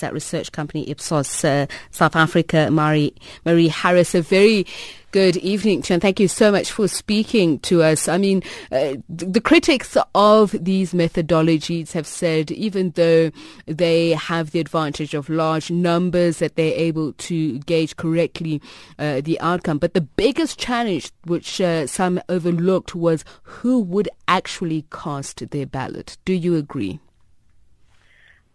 that research company Ipsos uh, South Africa, Marie, Mari Harris. A very good evening to you and thank you so much for speaking to us. I mean, uh, the critics of these methodologies have said even though they have the advantage of large numbers that they're able to gauge correctly uh, the outcome, but the biggest challenge which uh, some overlooked was who would actually cast their ballot. Do you agree?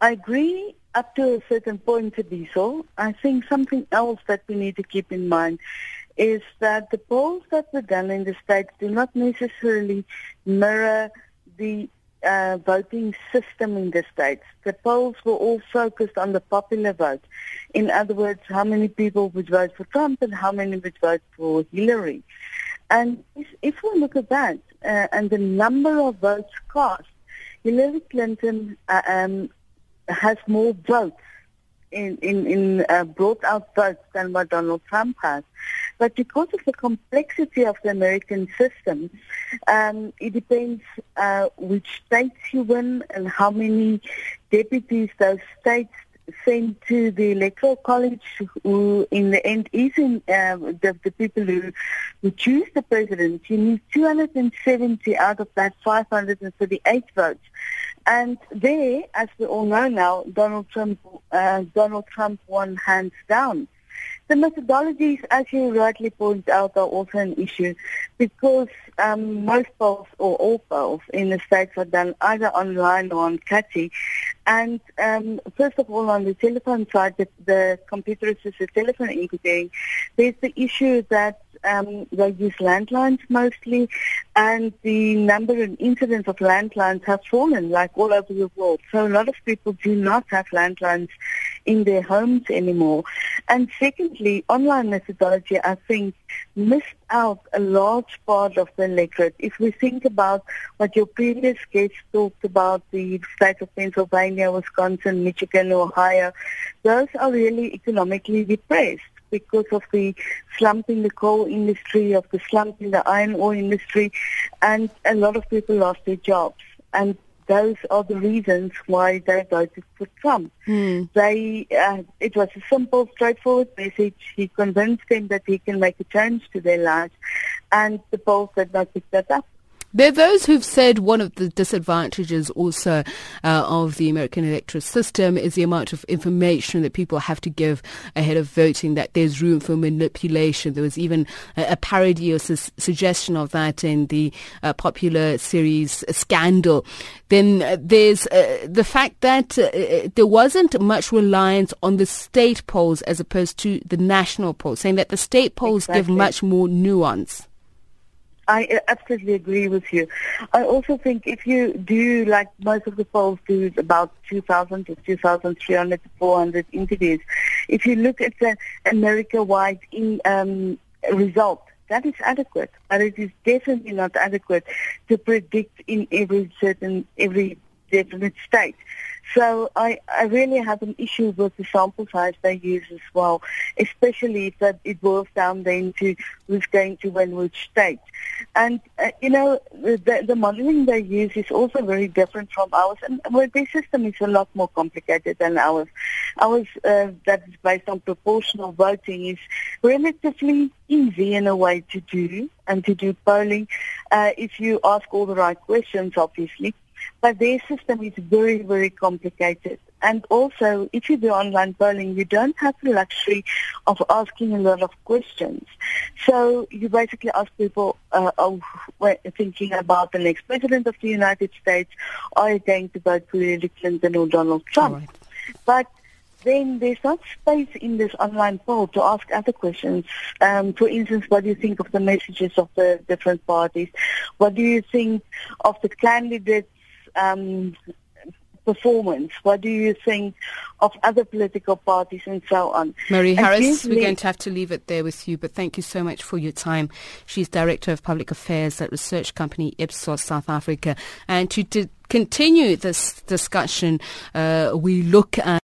I agree up to a certain point, to Diesel. I think something else that we need to keep in mind is that the polls that were done in the states do not necessarily mirror the uh, voting system in the states. The polls were all focused on the popular vote. In other words, how many people would vote for Trump and how many would vote for Hillary. And if, we look at that uh, and the number of votes cast, Hillary Clinton uh, um, has more votes in in, in uh, brought out votes than what Donald Trump has. But because of the complexity of the American system, um, it depends uh, which states you win and how many deputies those states sent to the electoral college who in the end is in, uh, the, the people who, who choose the president. You need 270 out of that 538 votes. And there, as we all know now, Donald Trump, uh, Donald Trump won hands down. The methodologies, as you rightly point out, are also an issue because um, most polls or all polls in the states are done either online or on CATI. And um, first of all, on the telephone side, the, the computer-assisted telephone inquiry, there's the issue that um, they use landlines mostly, and the number and incidence of landlines has fallen like all over the world. So a lot of people do not have landlines in their homes anymore. And secondly, online methodology, I think, missed out a large part of the electorate. If we think about what your previous guest talked about, the states of Pennsylvania, Wisconsin, Michigan, Ohio, those are really economically depressed because of the slump in the coal industry, of the slump in the iron ore industry, and a lot of people lost their jobs. And those are the reasons why they voted for Trump. Mm. They, uh, it was a simple, straightforward message. He convinced them that he can make a change to their lives, and the polls did not pick that up. There are those who've said one of the disadvantages also uh, of the American electoral system is the amount of information that people have to give ahead of voting, that there's room for manipulation. There was even a, a parody or su- suggestion of that in the uh, popular series Scandal. Then uh, there's uh, the fact that uh, there wasn't much reliance on the state polls as opposed to the national polls, saying that the state polls exactly. give much more nuance. I absolutely agree with you. I also think if you do, like most of the polls do, about 2,000 to 2,300 to 400 interviews, if you look at the America-wide in, um, result, that is adequate, but it is definitely not adequate to predict in every certain, every definite state. So I, I really have an issue with the sample size they use as well, especially if that it boils down then to who's going to win which state. And, uh, you know, the, the modeling they use is also very different from ours. And well, their system is a lot more complicated than ours. Ours, uh, that is based on proportional voting, is relatively easy in a way to do and to do polling uh, if you ask all the right questions, obviously. But their system is very, very complicated. And also, if you do online polling, you don't have the luxury of asking a lot of questions. So you basically ask people, uh, oh, thinking about the next president of the United States, are you going to vote for Hillary Clinton or Donald Trump? Right. But then there's not space in this online poll to ask other questions. Um, for instance, what do you think of the messages of the different parties? What do you think of the candidates um, performance? What do you think of other political parties and so on? Mari Harris, we're going to have to leave it there with you, but thank you so much for your time. She's Director of Public Affairs at research company Ipsos South Africa. And to, to continue this discussion, uh, we look at